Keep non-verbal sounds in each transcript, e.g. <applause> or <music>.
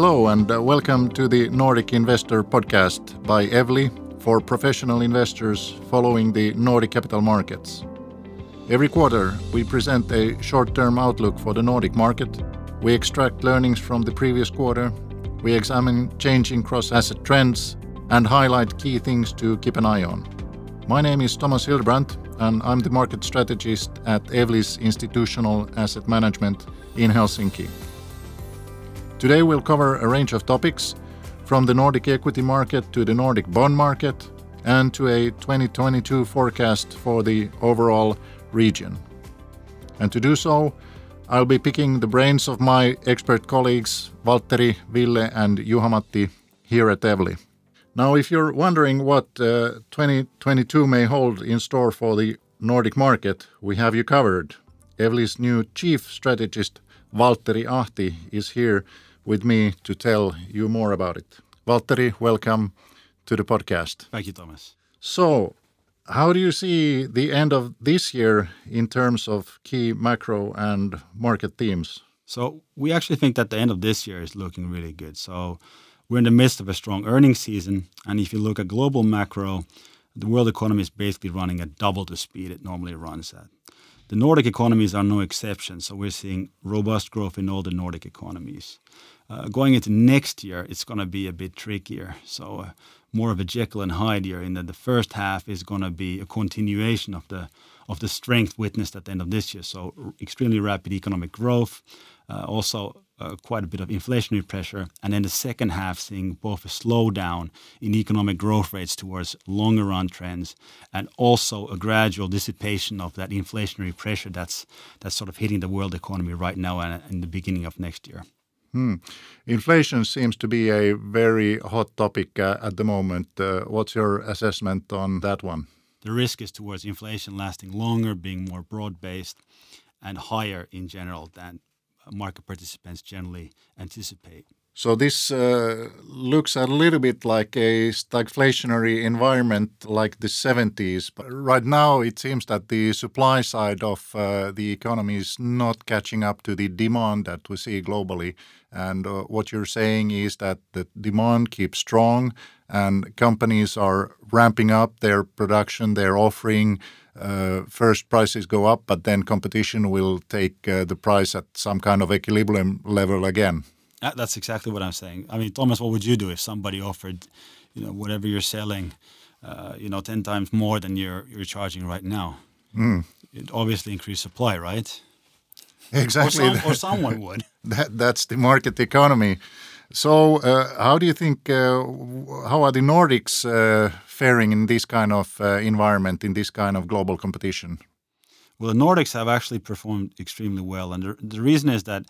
Hello, and uh, welcome to the Nordic Investor Podcast by Evli for professional investors following the Nordic capital markets. Every quarter, we present a short term outlook for the Nordic market. We extract learnings from the previous quarter. We examine changing cross asset trends and highlight key things to keep an eye on. My name is Tomas Hildebrandt, and I'm the market strategist at Evli's Institutional Asset Management in Helsinki. Today we'll cover a range of topics from the Nordic equity market to the Nordic bond market and to a 2022 forecast for the overall region. And to do so, I'll be picking the brains of my expert colleagues Valtteri, Ville, and Juha-Matti here at Evli. Now, if you're wondering what uh, 2022 may hold in store for the Nordic market, we have you covered. Evli's new chief strategist, Valtteri Ahti, is here with me to tell you more about it. Valtteri, welcome to the podcast. Thank you, Tomas. So, how do you see the end of this year in terms of key macro and market themes? So, we actually think that the end of this year is looking really good. So, we're in the midst of a strong earnings season, and if you look at global macro, the world economy is basically running at double the speed it normally runs at. The Nordic economies are no exception, so we're seeing robust growth in all the Nordic economies. Uh, going into next year, it's going to be a bit trickier. So, uh, more of a Jekyll and Hyde year, in that the first half is going to be a continuation of the of the strength witnessed at the end of this year. So, extremely rapid economic growth, uh, also uh, quite a bit of inflationary pressure, and then the second half seeing both a slowdown in economic growth rates towards longer run trends, and also a gradual dissipation of that inflationary pressure that's that's sort of hitting the world economy right now and in the beginning of next year. Hmm. Inflation seems to be a very hot topic uh, at the moment. Uh, what's your assessment on that one? The risk is towards inflation lasting longer, being more broad based, and higher in general than market participants generally anticipate. So this uh, looks a little bit like a stagflationary environment like the 70s. But right now, it seems that the supply side of uh, the economy is not catching up to the demand that we see globally. And uh, what you're saying is that the demand keeps strong and companies are ramping up their production, they're offering uh, first prices go up, but then competition will take uh, the price at some kind of equilibrium level again. That's exactly what I'm saying. I mean, Tomas, what would you do if somebody offered, you know, whatever you're selling, uh, you know, ten times more than you're you're charging right now? Mm. It obviously increase supply, right? Exactly. Or, some, or someone would. <laughs> That, that's the market economy. So, uh, how do you think? Uh, how are the Nordics uh, faring in this kind of environment, in this kind of global competition? Well, the Nordics have actually performed extremely well, and the, the reason is that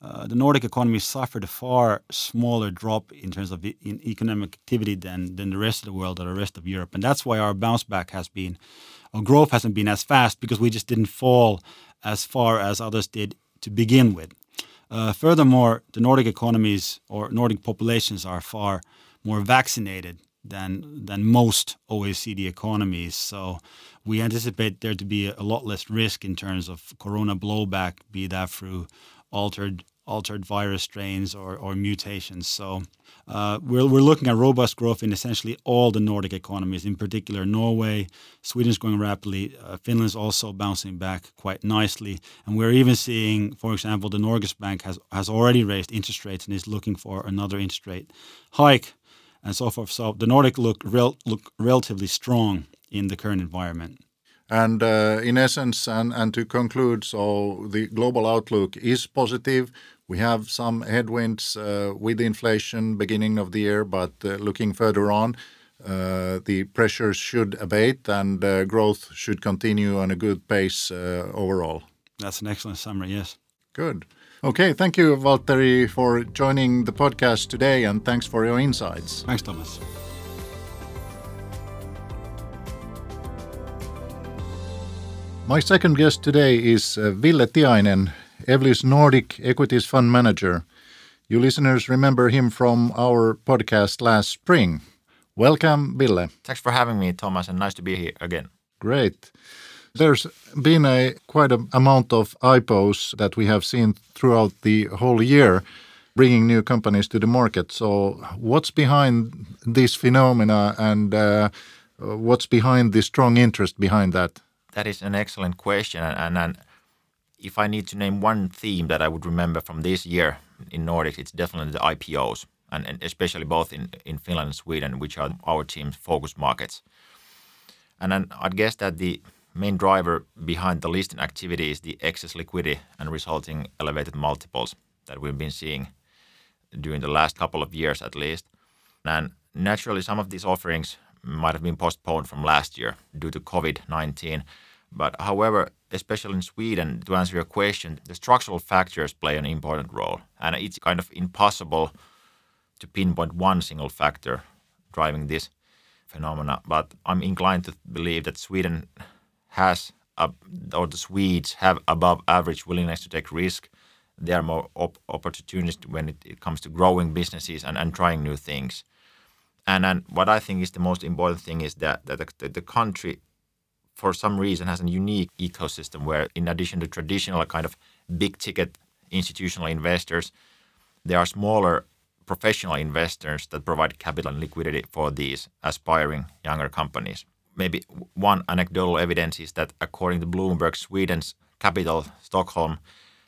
uh, the Nordic economy suffered a far smaller drop in terms of in economic activity than than the rest of the world or the rest of Europe, and that's why our bounce back has been, our growth hasn't been as fast because we just didn't fall as far as others did to begin with. Uh, furthermore, the Nordic economies or Nordic populations are far more vaccinated than than most OECD economies. So we anticipate there to be a lot less risk in terms of corona blowback, be that through altered altered virus strains or, or mutations. So uh, we're, we're looking at robust growth in essentially all the Nordic economies, in particular Norway, Sweden's growing rapidly, uh, Finland's also bouncing back quite nicely. And we're even seeing, for example, the Norges Bank has, has already raised interest rates and is looking for another interest rate hike and so forth. So the Nordic look, rel- look relatively strong in the current environment. And uh, in essence, and, and to conclude, so the global outlook is positive. We have some headwinds uh, with inflation beginning of the year, but uh, looking further on, uh, the pressures should abate and uh, growth should continue on a good pace uh, overall. That's an excellent summary, yes. Good. Okay, thank you, Valtteri, for joining the podcast today, and thanks for your insights. Thanks, Tomas. My second guest today is uh, Ville Tiainen, Evli's Nordic Equities Fund Manager. You listeners remember him from our podcast last spring. Welcome, Ville. Thanks for having me, Tomas, and nice to be here again. Great. There's been a quite an amount of IPOs that we have seen throughout the whole year. bringing new companies to the market. So, what's behind this phenomena, and uh, what's behind the strong interest behind that? That is an excellent question, and, and if I need to name one theme that I would remember from this year in Nordics, it's definitely the IPOs, and, and especially both in, in Finland and Sweden, which are our team's focus markets. And then I'd guess that the main driver behind the listing activity is the excess liquidity and resulting elevated multiples that we've been seeing during the last couple of years at least. And naturally, some of these offerings might have been postponed from last year due to COVID 19. But however, especially in Sweden, to answer your question, the structural factors play an important role. And it's kind of impossible to pinpoint one single factor driving this phenomena. But I'm inclined to believe that Sweden has, a, or the Swedes have above average willingness to take risk. They are more op- opportunistic when it, it, comes to growing businesses and, and trying new things. And, and what I think is the most important thing is that, that the, the country, for some reason, has a unique ecosystem where, in addition to traditional kind of big ticket institutional investors, there are smaller professional investors that provide capital and liquidity for these aspiring younger companies. Maybe one anecdotal evidence is that according to Bloomberg, Sweden's capital, Stockholm,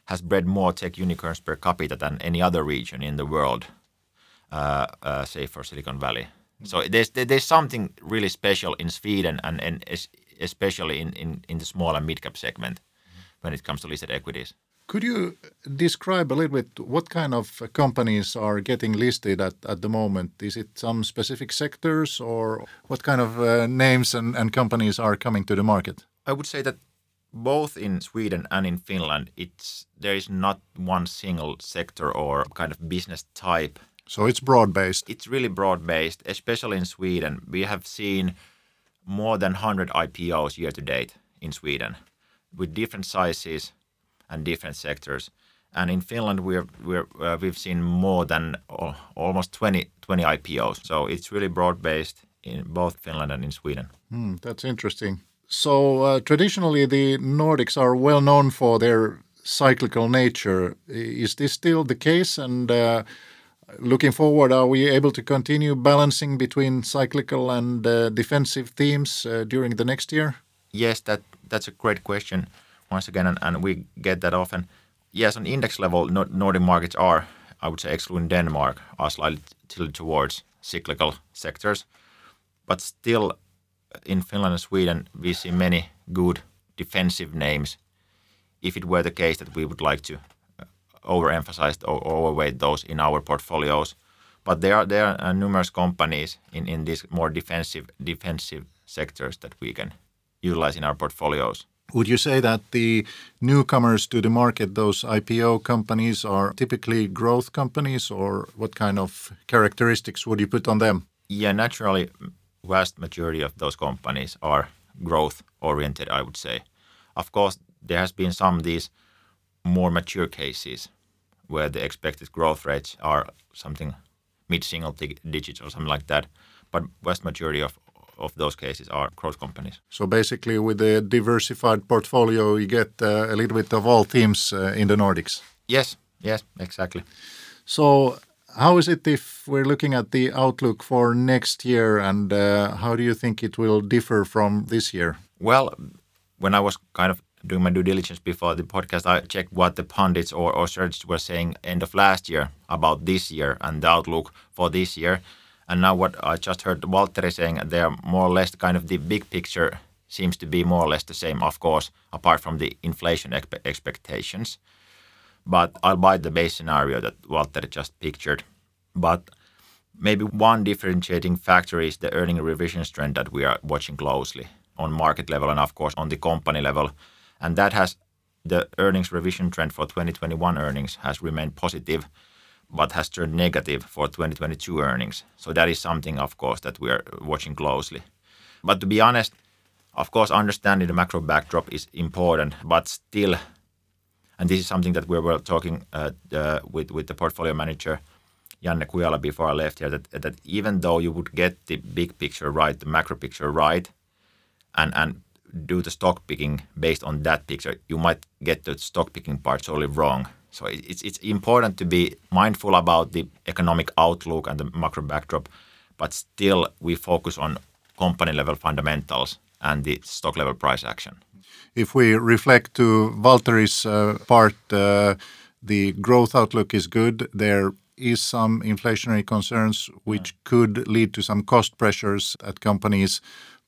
has bred more tech unicorns per capita than any other region in the world, uh, uh, say for Silicon Valley. So there's there's something really special in Sweden and, and especially in, in, in the small and mid cap segment when it comes to listed equities. Could you describe a little bit what kind of companies are getting listed at, at the moment? Is it some specific sectors or what kind of uh, names and, and companies are coming to the market? I would say that both in Sweden and in Finland, it's there is not one single sector or kind of business type. So it's broad based. It's really broad based, especially in Sweden. We have seen more than 100 IPOs year to date in Sweden with different sizes and different sectors. And in Finland, we're, we're, uh, we've seen more than uh, almost 20, 20 IPOs. So it's really broad based in both Finland and in Sweden. Mm, that's interesting. So uh, traditionally, the Nordics are well known for their cyclical nature. Is this still the case? And uh, looking forward, are we able to continue balancing between cyclical and uh, defensive themes uh, during the next year? Yes, that that's a great question once again, and, and we get that often. Yes, on index level, Nordic markets are, I would say, excluding Denmark, are slightly tilted towards cyclical sectors. But still, in Finland and Sweden, we see many good defensive names. If it were the case that we would like to uh, overemphasize or overweight those in our portfolios, but there are there are numerous companies in, in these more defensive defensive sectors that we can utilize in our portfolios. Would you say that the newcomers to the market, those IPO companies, are typically growth companies, or what kind of characteristics would you put on them? Yeah, naturally, vast majority of those companies are growth oriented, I would say. Of course, there has been some of these more mature cases where the expected growth rates are something mid single digits or something like that. But vast majority of of those cases are growth companies. So basically, with a diversified portfolio, you get uh, a little bit of all themes uh, in the Nordics. Yes, yes, exactly. So, how is it if we're looking at the outlook for next year, and uh, how do you think it will differ from this year? Well, when I was kind of doing my due diligence before the podcast, I checked what the pundits or, or strategists were saying end of last year about this year and the outlook for this year. And now what I just heard Valtteri saying, they are more or less kind of the big picture seems to be more or less the same, of course, apart from the inflation expe- expectations. But I'll buy the base scenario that Valtteri just pictured. But maybe one differentiating factor is the earning revisions trend that we are watching closely on market level and of course on the company level. And that has the earnings revision trend for 2021 earnings has remained positive but has turned negative for 2022 earnings. So that is something, of course, that we are watching closely. But to be honest, of course, understanding the macro backdrop is important, but still, and this is something that we were talking uh, uh, with with the portfolio manager Janne Kujala before I left here, that that even though you would get the big picture right, the macro picture right, and and do the stock picking based on that picture, you might get the stock picking part totally wrong So it's it's important to be mindful about the economic outlook and the macro backdrop, but still we focus on company level fundamentals and the stock level price action. If we reflect to Valtteri's uh, part, uh, the growth outlook is good. There is some inflationary concerns which could lead to some cost pressures at companies.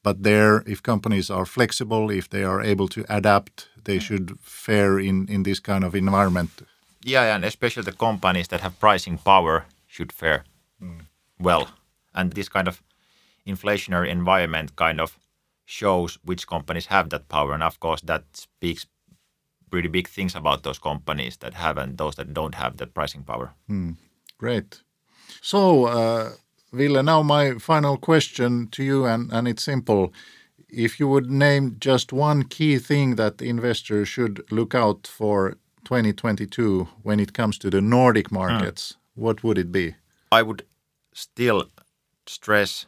But there, if companies are flexible, if they are able to adapt, they mm. should fare in, in this kind of environment. Yeah, and especially the companies that have pricing power should fare mm. well. And this kind of inflationary environment kind of shows which companies have that power. And of course, that speaks pretty big things about those companies that have and those that don't have that pricing power. Mm. Great. So, uh, Ville, now my final question to you, and, and it's simple. If you would name just one key thing that investors should look out for 2022 when it comes to the Nordic hmm. markets, what would it be? I would still stress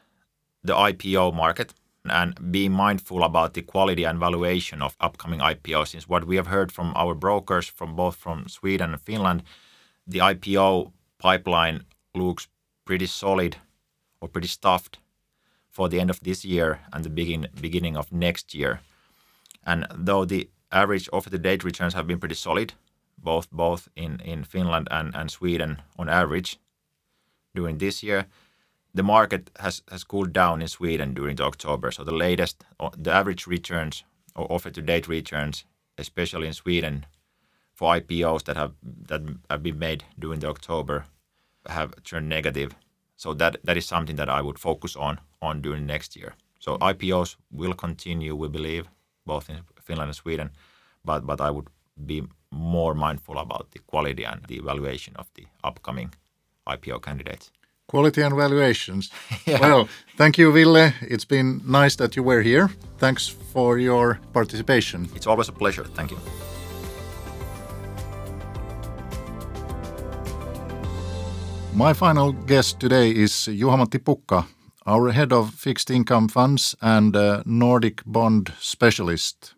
the IPO market and be mindful about the quality and valuation of upcoming IPOs. Since what we have heard from our brokers from both from Sweden and Finland, the IPO pipeline looks pretty solid or pretty stuffed for the end of this year and the begin, beginning of next year. And though the average offer to date returns have been pretty solid, both both in, in Finland and, and Sweden on average during this year, the market has, has cooled down in Sweden during the October. So the latest, uh, the average returns or offer to date returns, especially in Sweden, for IPOs that have that have been made during the October, have turned negative. So that that is something that I would focus on on during next year. So IPOs will continue, we believe, both in Finland and Sweden, but but I would be more mindful about the quality and the evaluation of the upcoming IPO candidates. Quality and valuations. <laughs> Well, thank you, Ville. It's been nice that you were here. Thanks for your participation. It's always a pleasure. Thank you. My final guest today is Juha-Matti Pukka, our head of fixed income funds and uh, Nordic bond specialist.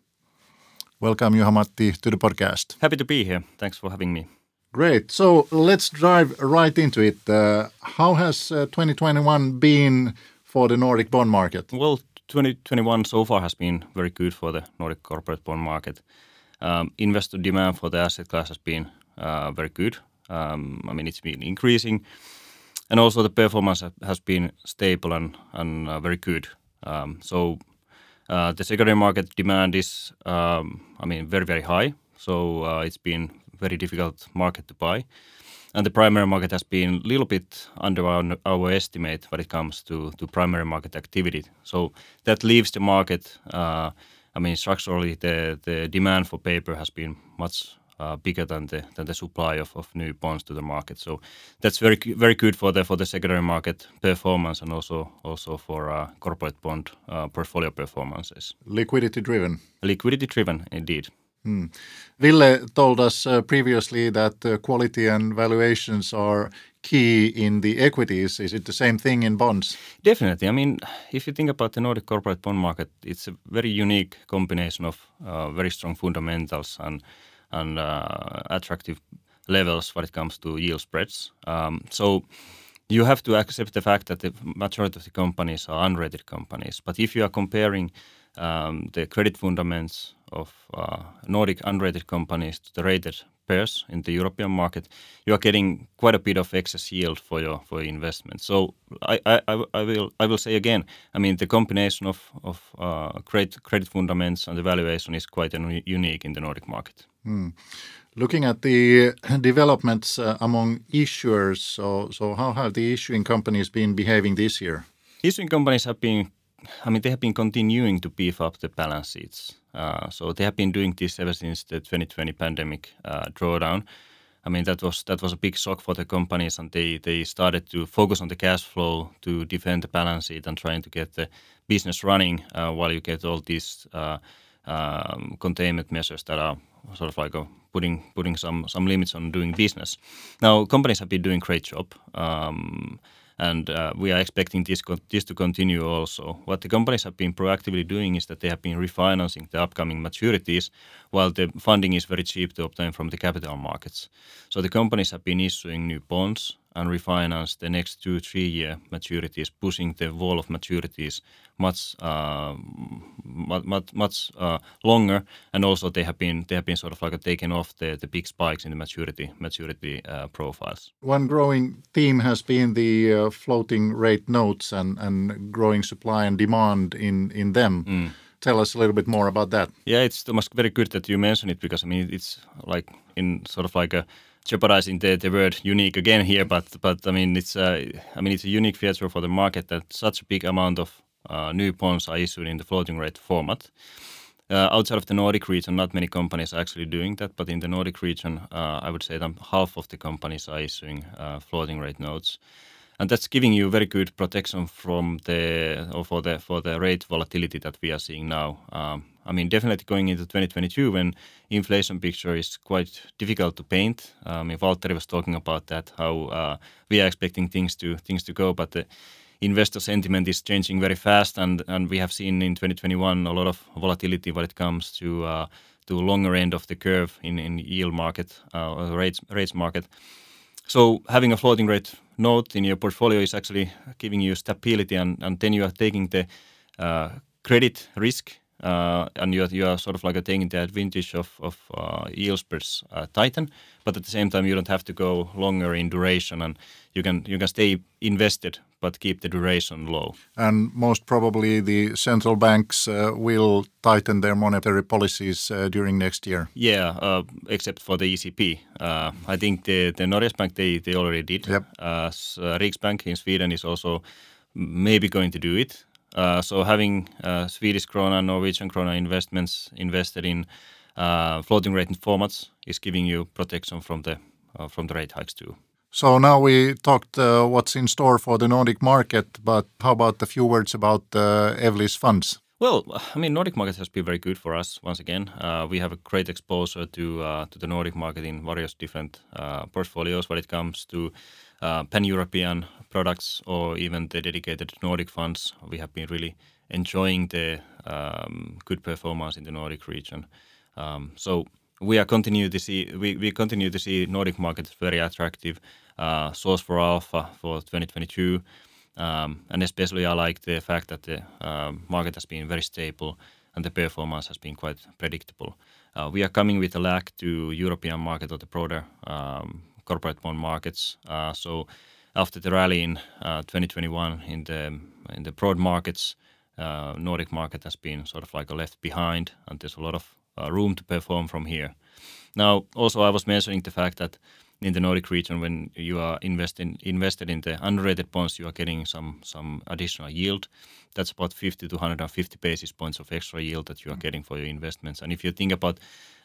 Welcome, Juha-Matti, to the podcast. Happy to be here. Thanks for having me. Great. So let's dive right into it. Uh, how has uh, 2021 been for the Nordic bond market? Well, 2021 so far has been very good for the Nordic corporate bond market. Um, investor demand for the asset class has been uh, very good. Um, I mean, it's been increasing, and also the performance has been stable and, and uh, very good. Um, so uh, the secondary market demand is, um, I mean, very very high. So uh, it's been very difficult market to buy. And the primary market has been a little bit under our, our estimate when it comes to, to primary market activity. So that leaves the market. Uh, I mean, structurally, the, the demand for paper has been much bigger than the than the supply of, of new bonds to the market. So that's very very good for the for the secondary market performance and also also for uh, corporate bond uh, portfolio performances. Liquidity driven. Liquidity driven, indeed. Hmm. Ville told us uh, previously that uh, quality and valuations are key in the equities. Is it the same thing in bonds? Definitely. I mean, if you think about the Nordic corporate bond market, it's a very unique combination of uh, very strong fundamentals and and uh, attractive levels when it comes to yield spreads. Um, so you have to accept the fact that the majority of the companies are unrated companies. But if you are comparing um, the credit fundamentals of uh, Nordic unrated companies to the rated pairs in the European market, you are getting quite a bit of excess yield for your for your investment. So I, I, I will I will say again, I mean the combination of of uh, credit credit fundamentals and the valuation is quite unique in the Nordic market. Hmm. Looking at the <clears throat> developments uh, among issuers, so so how have the issuing companies been behaving this year? Issuing companies have been I mean, they have been continuing to beef up the balance sheets. Uh, so they have been doing this ever since the 2020 pandemic uh, drawdown. I mean, that was that was a big shock for the companies, and they started to focus on the cash flow to defend the balance sheet and trying to get the business running uh, while you get all these um, containment measures that are sort of like putting putting some some limits on doing business. Now, companies have been doing great job. And uh, we are expecting this this to continue also. What the companies have been proactively doing is that they have been refinancing the upcoming maturities, while the funding is very cheap to obtain from the capital markets. So the companies have been issuing new bonds and refinance the next two, three year maturities, pushing the wall of maturities much uh, much much uh, longer. And also they have been they have been sort of like taken off the, the big spikes in the maturity maturity uh, profiles. One growing theme has been the uh, floating rate notes and, and growing supply and demand in in them. Mm. Tell us a little bit more about that. Yeah, it's almost very good that you mention it because I mean it's like in sort of like a jeopardizing the, the word unique again here, but but I mean it's a, I mean it's a unique feature for the market that such a big amount of uh, new bonds are issued in the floating rate format. Uh, outside of the Nordic region, not many companies are actually doing that, but in the Nordic region, uh, I would say that half of the companies are issuing uh, floating rate notes, and that's giving you very good protection from the or for the for the rate volatility that we are seeing now. Um, I mean, definitely going into 2022 when inflation picture is quite difficult to paint. I mean, Valtteri was talking about that, how uh, we are expecting things to things to go, but the investor sentiment is changing very fast, and and we have seen in 2021 a lot of volatility when it comes to uh, to longer end of the curve in in yield market uh, rates rates market. So having a floating rate note in your portfolio is actually giving you stability, and and then you are taking the uh, credit risk uh, and you are, you are sort of like taking the advantage of, of uh, yield spreads uh, tighten, but at the same time you don't have to go longer in duration, and you can you can stay invested but keep the duration low. And most probably the central banks uh, will tighten their monetary policies uh, during next year. Yeah, uh, except for the ECB. I think the the Norges Bank they they already did. Yep. Riksbank in Sweden is also maybe going to do it. Uh, so having uh, Swedish krona, Norwegian krona investments invested in uh, floating rate formats is giving you protection from the from the rate hikes too. So now we talked uh, what's in store for the Nordic market, but how about a few words about uh, Evli's funds? Well, I mean, Nordic market has been very good for us. Once again, uh, we have a great exposure to to the Nordic market in various different portfolios when it comes to pan-European products or even the dedicated Nordic funds, we have been really enjoying the um, good performance in the Nordic region. Um, so we are continue to see we, we continue to see Nordic markets very attractive uh, source for alpha for 2022. Um, and especially I like the fact that the uh, market has been very stable and the performance has been quite predictable. Uh, we are coming with a lag to European market or the broader um, corporate bond markets. Uh, so after the rally in uh, 2021 in the in the broad markets, uh, Nordic market has been sort of like left behind, and there's a lot of room to perform from here. Now, also I was mentioning the fact that in the Nordic region, when you are investing invested in the unrated bonds, you are getting some some additional yield. That's about 50 to 150 basis points of extra yield that you are getting for your investments. And if you think about,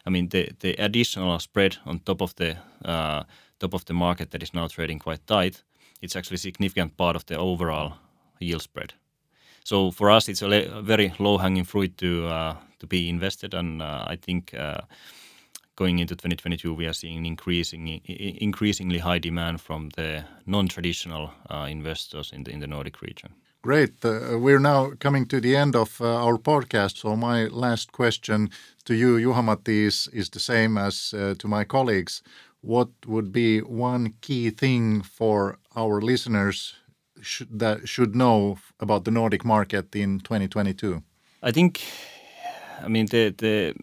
I mean, the the additional spread on top of the uh, top of the market that is now trading quite tight, it's actually a significant part of the overall yield spread. So for us, it's a, le- very low-hanging fruit to uh, to be invested, and uh, I think uh, going into 2022, we are seeing increasing increasingly high demand from the non-traditional uh, investors in the in the Nordic region. Great. Uh, we're now coming to the end of uh, our podcast. So my last question to you, Juha-Matti, is, is the same as to my colleagues what would be one key thing for our listeners that should know about the Nordic market in 2022? I think, I mean, the, the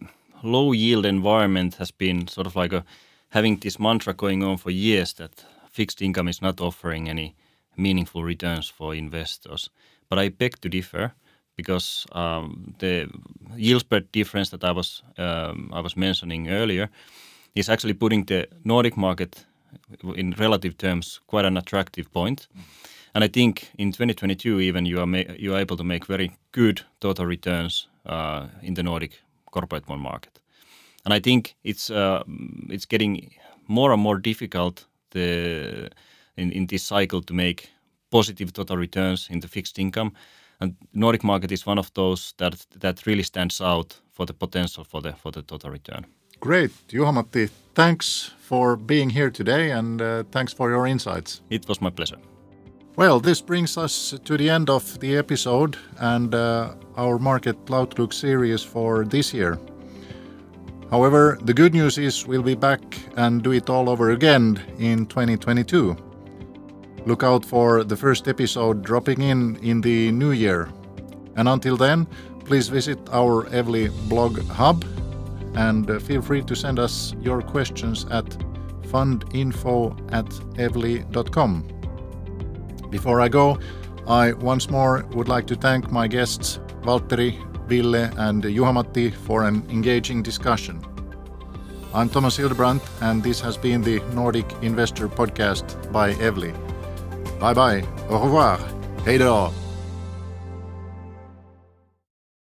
low yield environment has been sort of like a, having this mantra going on for years that fixed income is not offering any meaningful returns for investors. But I beg to differ because um, the yield spread difference that I was um, I was mentioning earlier is actually putting the Nordic market in relative terms quite an attractive point. And I think in 2022 even you are you are able to make very good total returns uh, in the Nordic corporate bond market. And I think it's uh, it's getting more and more difficult the, in, in this cycle to make positive total returns in the fixed income. And Nordic market is one of those that that really stands out for the potential for the for the total return. Great. Juha-Matti, thanks for being here today and uh, thanks for your insights. It was my pleasure. Well, this brings us to the end of the episode and uh, our market outlook series for this year. However, the good news is we'll be back and do it all over again in 2022. Look out for the first episode dropping in in the new year. And until then, please visit our Evli blog hub and uh, feel free to send us your questions at fundinfo at evli.com. Before I go, I once more would like to thank my guests Valtteri, Ville, and Juha-Matti for an engaging discussion. I'm Tomas Hildebrandt, and this has been the Nordic Investor Podcast by Evli. Bye bye, au revoir, hej då!